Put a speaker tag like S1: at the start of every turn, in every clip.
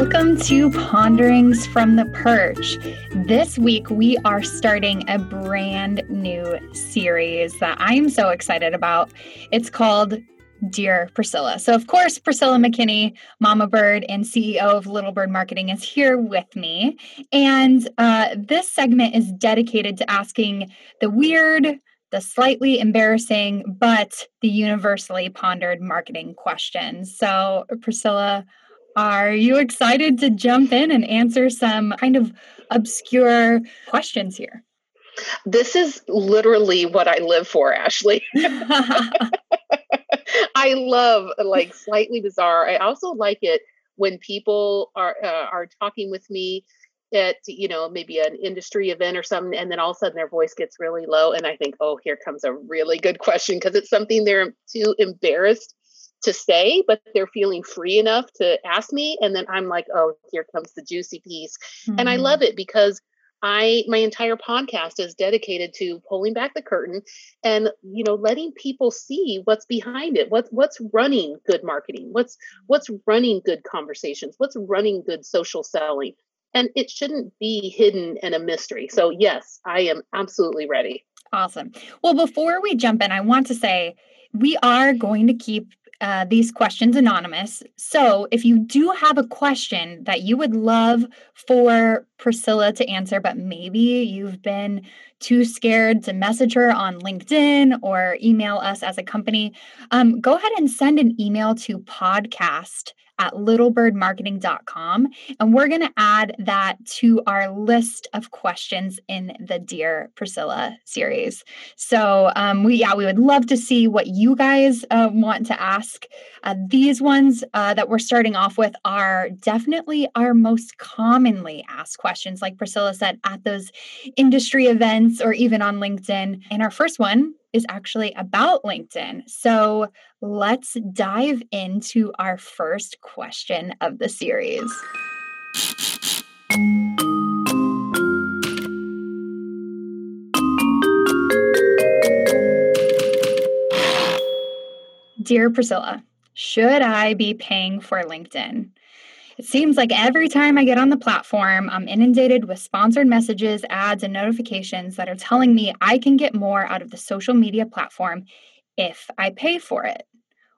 S1: Welcome to Ponderings from the Perch. This week, we are starting a brand new series that I'm so excited about. It's called Dear Priscilla. So, of course, Priscilla McKinney, Mama Bird and CEO of Little Bird Marketing, is here with me. And uh, this segment is dedicated to asking the weird, the slightly embarrassing, but the universally pondered marketing questions. So, Priscilla, are you excited to jump in and answer some kind of obscure questions here?
S2: This is literally what I live for, Ashley. I love like slightly bizarre. I also like it when people are uh, are talking with me at you know maybe an industry event or something and then all of a sudden their voice gets really low and i think oh here comes a really good question because it's something they're too embarrassed to say, but they're feeling free enough to ask me. And then I'm like, oh, here comes the juicy piece. Mm-hmm. And I love mm-hmm. it because I my entire podcast is dedicated to pulling back the curtain and you know letting people see what's behind it. What's what's running good marketing? What's what's running good conversations? What's running good social selling? And it shouldn't be hidden and a mystery. So yes, I am absolutely ready.
S1: Awesome. Well, before we jump in, I want to say we are going to keep uh, these questions anonymous. So if you do have a question that you would love for Priscilla to answer, but maybe you've been too scared to message her on LinkedIn or email us as a company, um, go ahead and send an email to podcast at littlebirdmarketing.com. And we're going to add that to our list of questions in the Dear Priscilla series. So, um, we, yeah, we would love to see what you guys uh, want to ask. Uh, these ones uh, that we're starting off with are definitely our most commonly asked questions, like Priscilla said, at those industry events or even on LinkedIn. And our first one is actually about LinkedIn. So let's dive into our first question of the series. Dear Priscilla, should I be paying for LinkedIn? It seems like every time I get on the platform, I'm inundated with sponsored messages, ads, and notifications that are telling me I can get more out of the social media platform if I pay for it.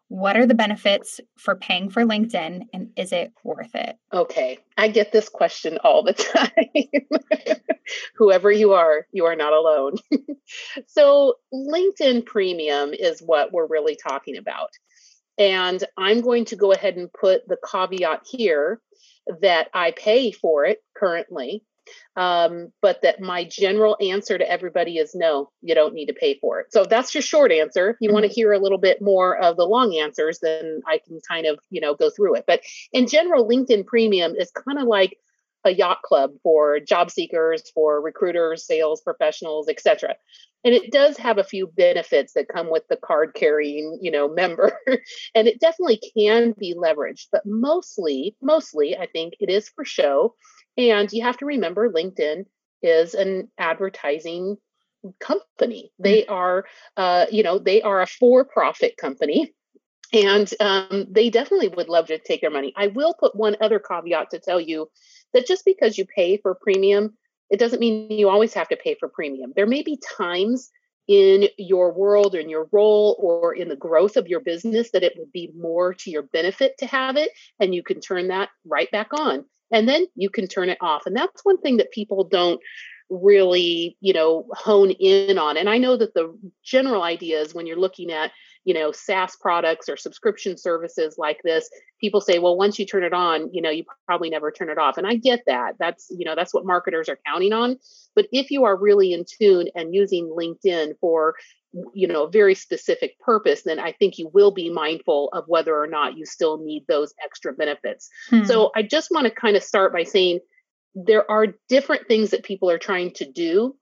S1: What are the benefits for paying for LinkedIn and is it worth it?
S2: Okay, I get this question all the time. Whoever you are, you are not alone. so, LinkedIn Premium is what we're really talking about. And I'm going to go ahead and put the caveat here that I pay for it currently, um, but that my general answer to everybody is no, you don't need to pay for it. So that's your short answer. If you mm-hmm. want to hear a little bit more of the long answers, then I can kind of, you know, go through it. But in general, LinkedIn Premium is kind of like a yacht club for job seekers, for recruiters, sales professionals, etc. And it does have a few benefits that come with the card carrying, you know, member. and it definitely can be leveraged, but mostly, mostly I think it is for show. And you have to remember LinkedIn is an advertising company. They mm. are uh, you know, they are a for-profit company and um, they definitely would love to take their money. I will put one other caveat to tell you that just because you pay for premium, it doesn't mean you always have to pay for premium. There may be times in your world or in your role or in the growth of your business that it would be more to your benefit to have it and you can turn that right back on and then you can turn it off and that's one thing that people don't really you know hone in on and i know that the general idea is when you're looking at you know SaaS products or subscription services like this, people say, well, once you turn it on, you know, you probably never turn it off. And I get that. That's you know that's what marketers are counting on. But if you are really in tune and using LinkedIn for you know a very specific purpose then i think you will be mindful of whether or not you still need those extra benefits hmm. so i just want to kind of start by saying there are different things that people are trying to do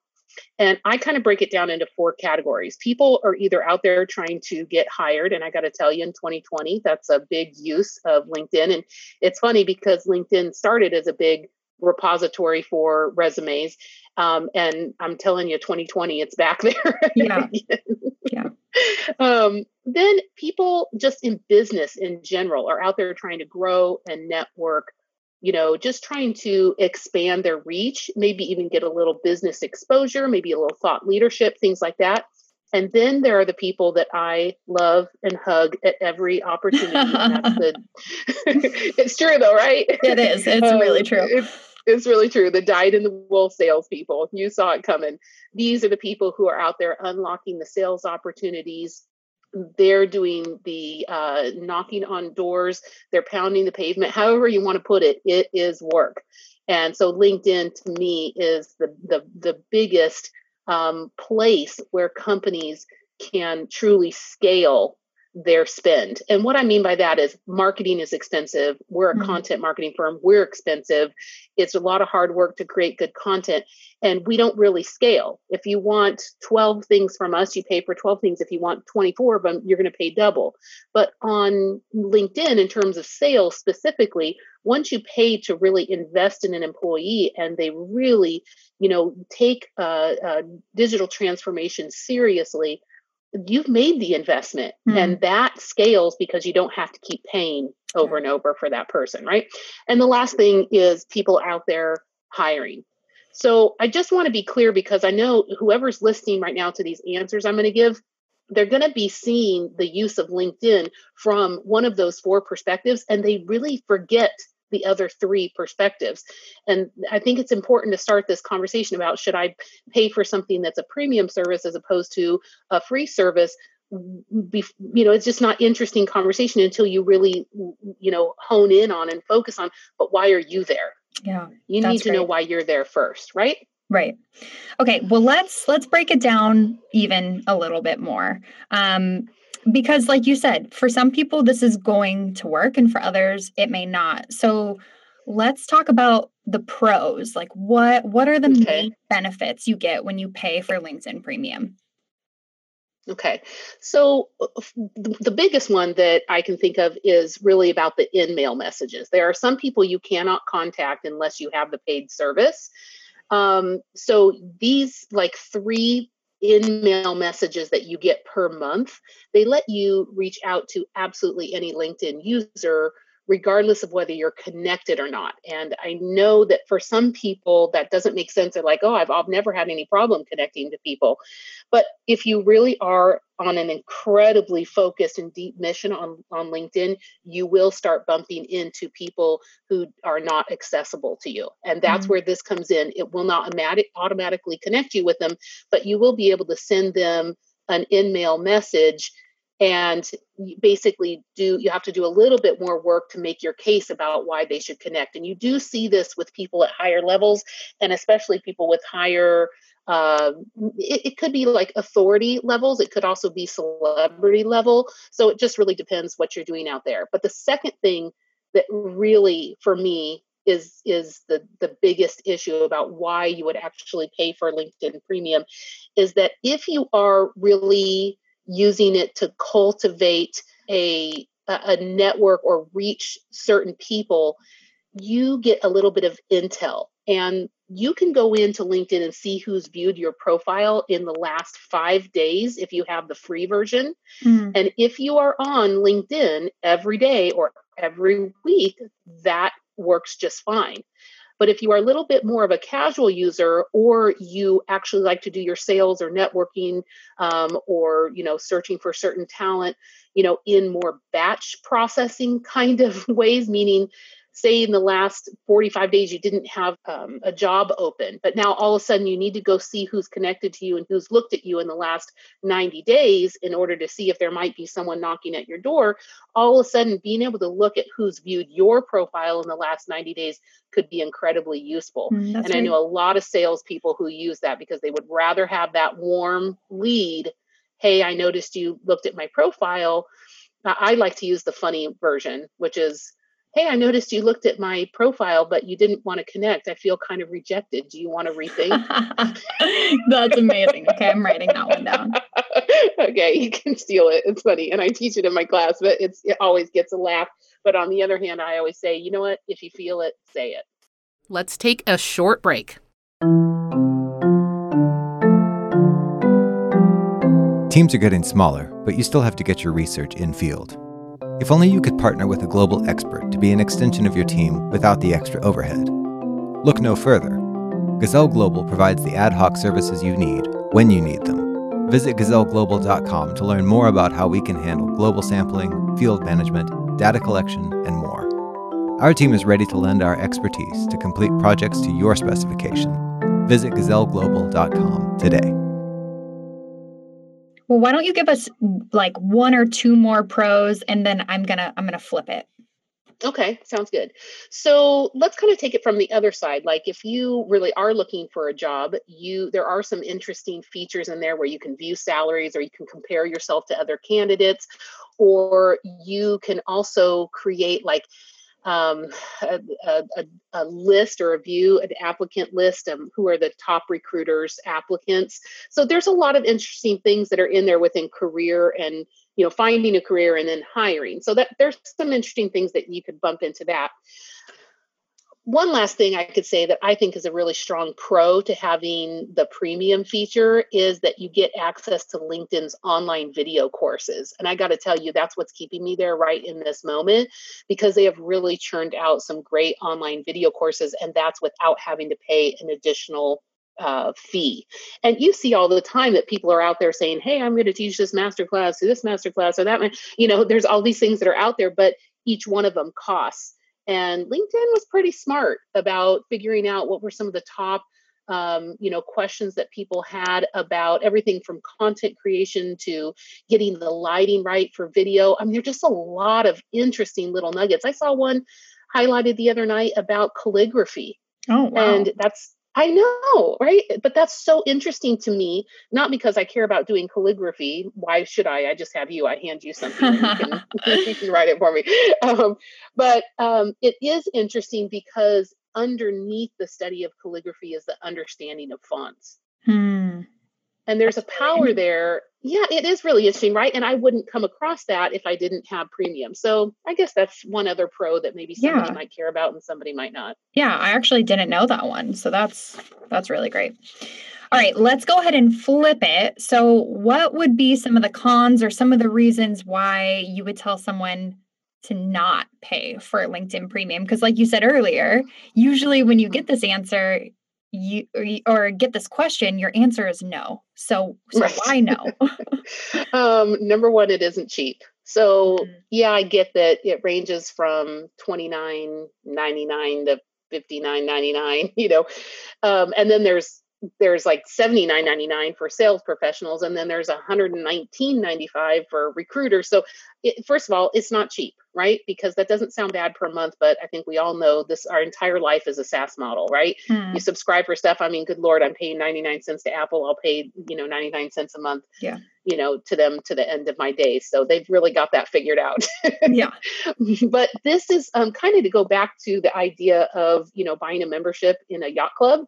S2: and I kind of break it down into four categories. People are either out there trying to get hired, and I got to tell you, in 2020, that's a big use of LinkedIn. And it's funny because LinkedIn started as a big repository for resumes. Um, and I'm telling you, 2020, it's back there.
S1: Yeah. yeah.
S2: Um, then people just in business in general are out there trying to grow and network you know, just trying to expand their reach, maybe even get a little business exposure, maybe a little thought leadership, things like that. And then there are the people that I love and hug at every opportunity. it's true though, right?
S1: It is. It's um, really true.
S2: It's, it's really true. The dyed in the wool salespeople. You saw it coming. These are the people who are out there unlocking the sales opportunities. They're doing the uh, knocking on doors. They're pounding the pavement. However you want to put it, it is work. And so LinkedIn to me is the the the biggest um, place where companies can truly scale their spend. And what I mean by that is marketing is expensive. We're a mm-hmm. content marketing firm, we're expensive. It's a lot of hard work to create good content, and we don't really scale. If you want 12 things from us, you pay for 12 things. If you want 24 of them, you're going to pay double. But on LinkedIn, in terms of sales specifically, once you pay to really invest in an employee and they really, you know, take uh, uh, digital transformation seriously, you've made the investment mm. and that scales because you don't have to keep paying over and over for that person right? And the last thing is people out there hiring. So i just want to be clear because i know whoever's listening right now to these answers i'm going to give they're going to be seeing the use of linkedin from one of those four perspectives and they really forget the other three perspectives. And I think it's important to start this conversation about should I pay for something that's a premium service as opposed to a free service? Be, you know, it's just not interesting conversation until you really, you know, hone in on and focus on. But why are you there?
S1: Yeah,
S2: you need to know why you're there first, right?
S1: Right. Okay. Well, let's let's break it down even a little bit more. Um, because like you said for some people this is going to work and for others it may not. So let's talk about the pros. Like what what are the okay. main benefits you get when you pay for linkedin premium?
S2: Okay. So uh, the biggest one that i can think of is really about the in-mail messages. There are some people you cannot contact unless you have the paid service. Um, so these like three in-mail messages that you get per month they let you reach out to absolutely any linkedin user regardless of whether you're connected or not. And I know that for some people that doesn't make sense. They're like, oh, I've, I've never had any problem connecting to people. But if you really are on an incredibly focused and deep mission on, on LinkedIn, you will start bumping into people who are not accessible to you. And that's mm-hmm. where this comes in. It will not automatic, automatically connect you with them, but you will be able to send them an in-mail message and basically do you have to do a little bit more work to make your case about why they should connect. And you do see this with people at higher levels and especially people with higher uh, it, it, could be like authority levels it could also be celebrity level. So it just really depends what you're doing out there. But the second thing that really for me is is the the biggest issue about why you would actually pay for linkedin premium is that if you are really using it to cultivate a a network or reach certain people you get a little bit of intel. And you can go into linkedin and see who's viewed your profile in the last five days if you have the free version. Mm-hmm. and if you are on linkedin every day or every week that works just fine but if you are a little bit more of a casual user, or you actually like to do your sales or networking, um, or you know, searching for certain talent, you know, in more batch processing kind of ways, meaning say in the last 45 days you didn't have um, a job open but now all of a sudden you need to go see who's connected to you and who's looked at you in the last 90 days in order to see if there might be someone knocking at your door. All of a sudden being able to look at who's viewed your profile in the last 90 days could be incredibly useful. Mm, and i know a lot of salespeople who use that because they would rather have that warm lead hey i noticed you looked at my profile. I like to use the funny version, which is hey, I noticed you looked at my profile, but you didn't want to connect. I feel kind of rejected. Do you want to rethink?
S1: That's amazing. Okay, I'm writing that one down.
S2: okay, you can steal it. It's funny. And I teach it in my class, but it's it always gets a laugh. But on the other hand, I always say, you know what? If you feel it, say it.
S3: Let's take a short break.
S4: Teams are getting smaller, but you still have to get your research in field. If only you could partner with a global expert to be an extension of your team without the extra overhead. Look no further. Gazelle Global provides the ad hoc services you need when you need them. Visit gazelleglobal.com to learn more about how we can handle global sampling, field management, data collection, and more. Our team is ready to lend our expertise to complete projects to your specification. Visit gazelleglobal.com today.
S1: Well, why don't you give us like one or two more pros and then I'm going to I'm going to flip it.
S2: Okay, sounds good. So let's kind of take it from the other side. Like if you really are looking for a job, you there are some interesting features in there where you can view salaries or you can compare yourself to other candidates or you can also create like um, a, a, a, list or a view, an applicant list of who are the top recruiters, applicants. So there's a lot of interesting things that are in there within career and you know finding a career and then hiring. So that there's some interesting things that you could bump into that one last thing I could say that I think is a really strong pro to having the premium feature is that you get access to LinkedIn's online video courses. And I got to tell you, that's what's keeping me there right in this moment because they have really churned out some great online video courses, and that's without having to pay an additional uh, fee. And you see all the time that people are out there saying, Hey, I'm going to teach this master class or this master class or that. One. You know, there's all these things that are out there, but each one of them costs. And LinkedIn was pretty smart about figuring out what were some of the top um, you know questions that people had about everything from content creation to getting the lighting right for video. I mean there's just a lot of interesting little nuggets. I saw one highlighted the other night about calligraphy.
S1: Oh wow.
S2: and that's I know, right? But that's so interesting to me, not because I care about doing calligraphy. Why should I? I just have you. I hand you something you can, you can write it for me. Um, but um, it is interesting because underneath the study of calligraphy is the understanding of fonts.
S1: Hmm
S2: and there's a power there. Yeah it is really interesting right? And i wouldn't come across that if i didn't have premium. So i guess that's one other pro that maybe somebody yeah. might care about and somebody might not.
S1: Yeah i actually didn't know that one. So that's that's really great. All right let's go ahead and flip it. So what would be some of the cons or some of the reasons why you would tell someone to not pay for linkedin premium? Because like you said earlier usually when you get this answer you or get this question your answer is no so so right. why no
S2: um number one it isn't cheap so mm-hmm. yeah i get that it ranges from 29.99 to 59.99 you know um and then there's there's like 79.99 for sales professionals and then there's 119.95 for recruiters. So it, first of all it's not cheap right? Because that doesn't sound bad per month but i think we all know this our entire life is a saas model right? Hmm. you subscribe for stuff. I mean good lord i'm paying 99 cents to apple. I'll pay you know 99 cents a month
S1: yeah.
S2: you know to them to the end of my days so they've really got that figured out.
S1: Yeah.
S2: But this is um, kind of to go back to the idea of you know buying a membership in a yacht club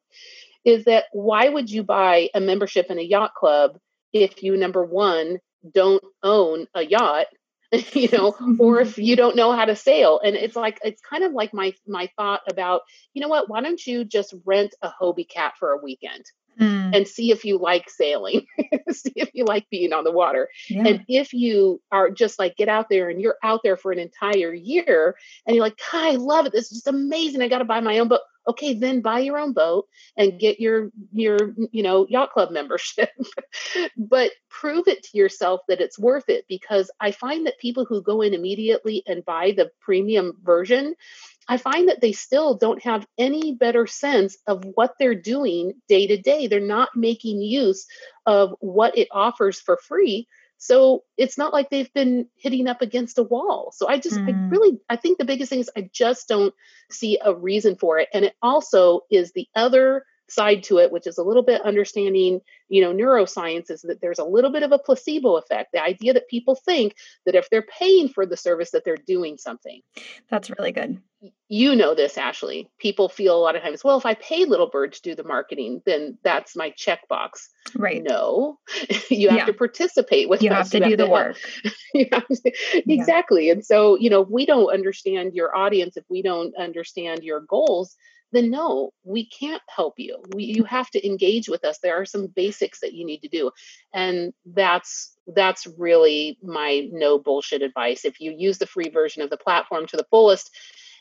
S2: is that why would you buy a membership in a yacht club if you number one don't own a yacht you know or if mm-hmm. you don't know how to sail? And it's like it's kind of like my my thought about you know what why don't you just rent a hobie cat for a weekend mm. and see if you like sailing see if you like being on the water. Yeah. and if you are just like get out there and you're out there for an entire year and you're like i love it. This is just amazing. I got to buy my own boat. Okay then buy your own boat and get your your you know yacht club membership. But prove it to yourself that it's worth it because i find that people who go in immediately and buy the premium version I find that they still don't have any better sense of what they're doing day to day. They're not making use of what it offers for free so it's not like they've been hitting up against a wall. So I just, mm. I really, I think the biggest thing is I just don't see a reason for it. And it also is the other side to it, which is a little bit understanding, you know, neuroscience is that there's a little bit of a placebo effect. The idea that people think that if they're paying for the service, that they're doing something.
S1: That's really good
S2: you know this, Ashley. People feel a lot of times, well, if I pay Little Bird to do the marketing, then that's my checkbox.
S1: Right.
S2: No, you have yeah. to participate with
S1: you us. Have to you do the work.
S2: to, exactly. Yeah. And so, you know, if we don't understand your audience, if we don't understand your goals, then no, we can't help you. We, you have to engage with us. There are some basics that you need to do. And that's that's really my no bullshit advice. If you use the free version of the platform to the fullest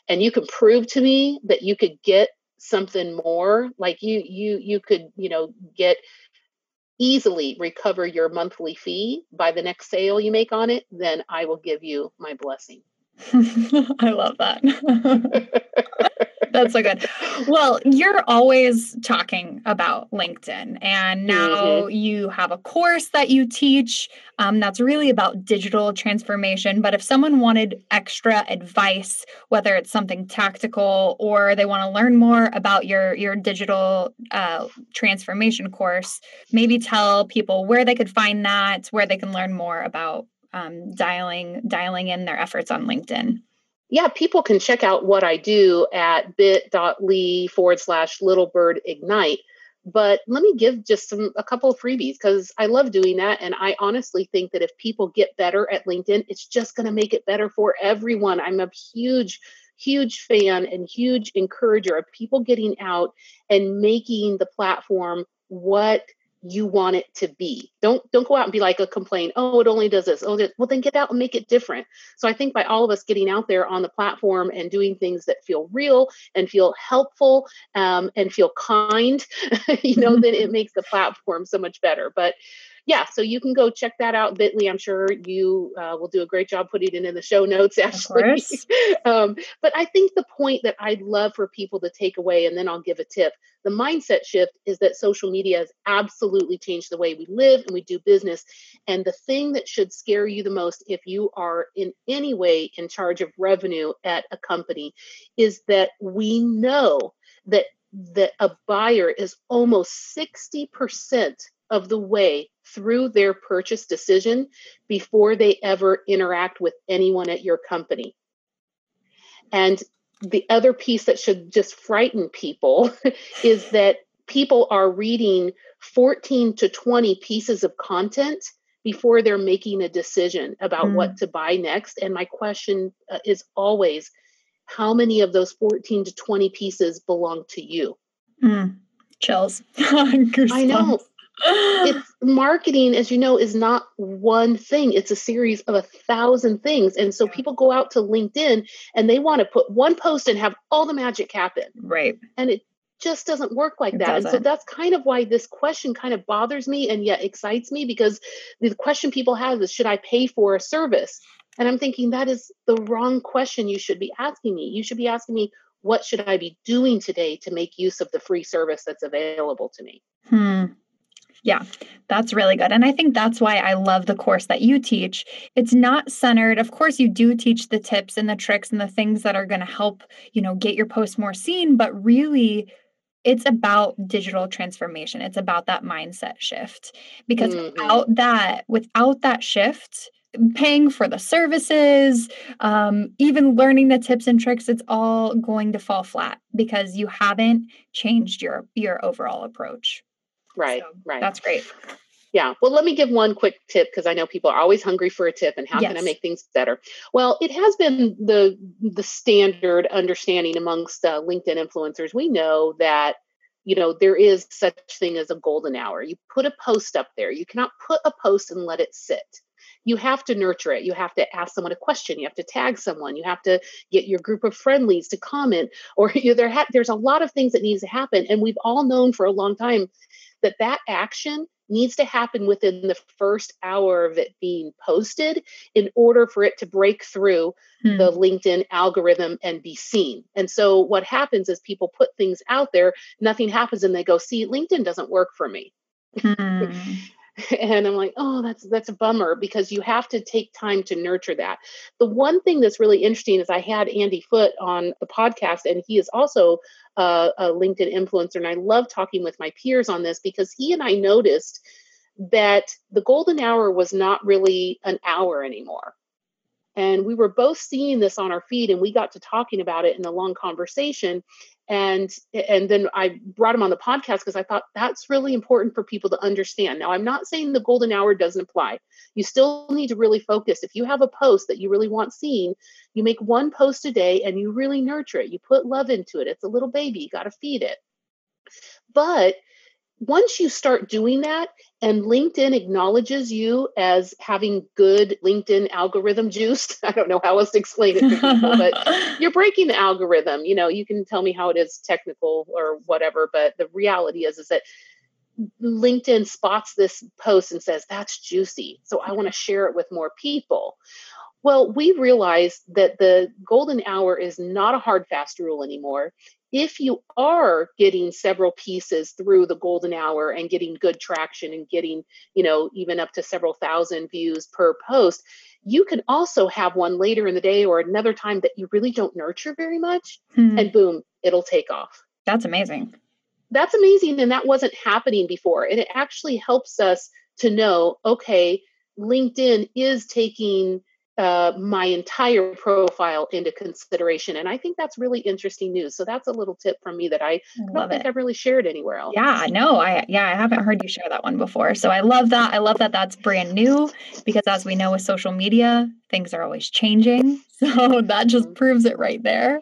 S2: and you can prove to me that you could get something more, like you you you could, you know, get easily recover your monthly fee by the next sale you make on it, then I will give you my blessing.
S1: I love that. That's so good. Well, you're always talking about LinkedIn, and now mm-hmm. you have a course that you teach um, that's really about digital transformation. But if someone wanted extra advice, whether it's something tactical or they want to learn more about your your digital uh, transformation course, maybe tell people where they could find that, where they can learn more about um, dialing dialing in their efforts on LinkedIn?
S2: Yeah, people can check out what I do at bit.ly forward slash little bird ignite. But let me give just some a couple of freebies because I love doing that. And I honestly think that if people get better at LinkedIn, it's just going to make it better for everyone. I'm a huge, huge fan and huge encourager of people getting out and making the platform what you want it to be. Don't don't go out and be like a complaint. Oh, it only does this. Oh, well then get out and make it different. So I think by all of us getting out there on the platform and doing things that feel real and feel helpful um, and feel kind, you know, then it makes the platform so much better. But yeah, so you can go check that out, Bitly. I'm sure you uh, will do a great job putting it in the show notes, Ashley. um, but I think the point that I'd love for people to take away, and then I'll give a tip the mindset shift is that social media has absolutely changed the way we live and we do business. And the thing that should scare you the most if you are in any way in charge of revenue at a company is that we know that that a buyer is almost 60% of the way through their purchase decision before they ever interact with anyone at your company. And the other piece that should just frighten people is that people are reading 14 to 20 pieces of content before they're making a decision about mm. what to buy next. And my question uh, is always how many of those 14 to 20 pieces belong to you?
S1: Mm. Chills.
S2: I know it's marketing, as you know, is not one thing. It's a series of a thousand things. And so people go out to LinkedIn and they want to put one post and have all the magic happen.
S1: Right.
S2: And it just doesn't work like it that. Doesn't. And so that's kind of why this question kind of bothers me and yet excites me because the question people have is should I pay for a service? And I'm thinking that is the wrong question you should be asking me. You should be asking me, what should I be doing today to make use of the free service that's available to me?
S1: Hmm. Yeah, that's really good. And I think that's why I love the course that you teach. It's not centered, of course, you do teach the tips and the tricks and the things that are going to help, you know, get your post more seen, but really it's about digital transformation. It's about that mindset shift. Because mm-hmm. without that, without that shift, paying for the services, um, even learning the tips and tricks, it's all going to fall flat because you haven't changed your your overall approach.
S2: Right, so right.
S1: That's great.
S2: Yeah. Well, let me give one quick tip because I know people are always hungry for a tip and how yes. can I make things better? Well, it has been the the standard understanding amongst uh, LinkedIn influencers. We know that you know there is such thing as a golden hour. You put a post up there. You cannot put a post and let it sit. You have to nurture it. You have to ask someone a question. You have to tag someone. You have to get your group of friendlies to comment. Or you know, there ha- there's a lot of things that needs to happen. And we've all known for a long time that that action needs to happen within the first hour of it being posted in order for it to break through hmm. the LinkedIn algorithm and be seen. And so what happens is people put things out there, nothing happens, and they go, see, LinkedIn doesn't work for me. Hmm. and i'm like oh that's that's a bummer because you have to take time to nurture that. The one thing that's really interesting is i had andy foote on the podcast and he is also a, a linkedin influencer and i love talking with my peers on this because he and i noticed that the golden hour was not really an hour anymore and we were both seeing this on our feed and we got to talking about it in a long conversation. And and then i brought him on the podcast because i thought that's really important for people to understand. Now i'm not saying the golden hour doesn't apply. You still need to really focus. If you have a post that you really want seen you make one post a day and you really nurture it. You put love into it. It's a little baby. You got to feed it. But once you start doing that and LinkedIn acknowledges you as having good LinkedIn algorithm juice, I don't know how else to explain it to people, but you're breaking the algorithm. You know, you can tell me how it is technical or whatever, but the reality is is that LinkedIn spots this post and says that's juicy. So I want to share it with more people. Well, we realized that the golden hour is not a hard fast rule anymore if you are getting several pieces through the golden hour and getting good traction and getting you know even up to several thousand views per post you can also have one later in the day or another time that you really don't nurture very much hmm. and boom it'll take off
S1: that's amazing
S2: that's amazing and that wasn't happening before and it actually helps us to know okay linkedin is taking uh, my entire profile into consideration. And I think that's really interesting news. So that's a little tip from me that I, I don't think it. I've really shared anywhere else.
S1: Yeah, no, I yeah, I haven't heard you share that one before. So I love that. I love that that's brand new because as we know with social media, things are always changing. So that just mm-hmm. proves it right there.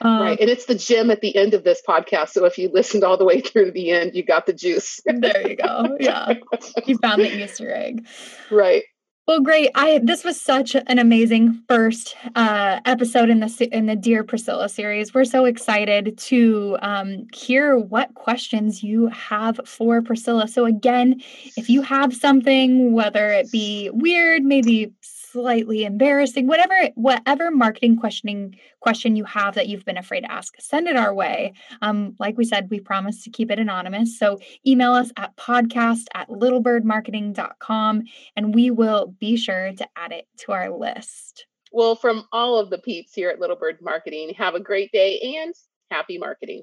S2: Um, right. And it's the gem at the end of this podcast. So if you listened all the way through to the end, you got the juice.
S1: there you go. Yeah. You found the Easter egg.
S2: Right.
S1: Well, great. I this was such an amazing first uh, episode in the in the Dear Priscilla series. We're so excited to um, hear what questions you have for Priscilla. So again, if you have something, whether it be weird, maybe slightly embarrassing, whatever whatever marketing questioning question you have that you've been afraid to ask, send it our way. Um, like we said, we promise to keep it anonymous. So email us at podcast at littlebirdmarketing.com and we will be sure to add it to our list.
S2: Well, from all of the peeps here at Little Bird Marketing, have a great day and happy marketing.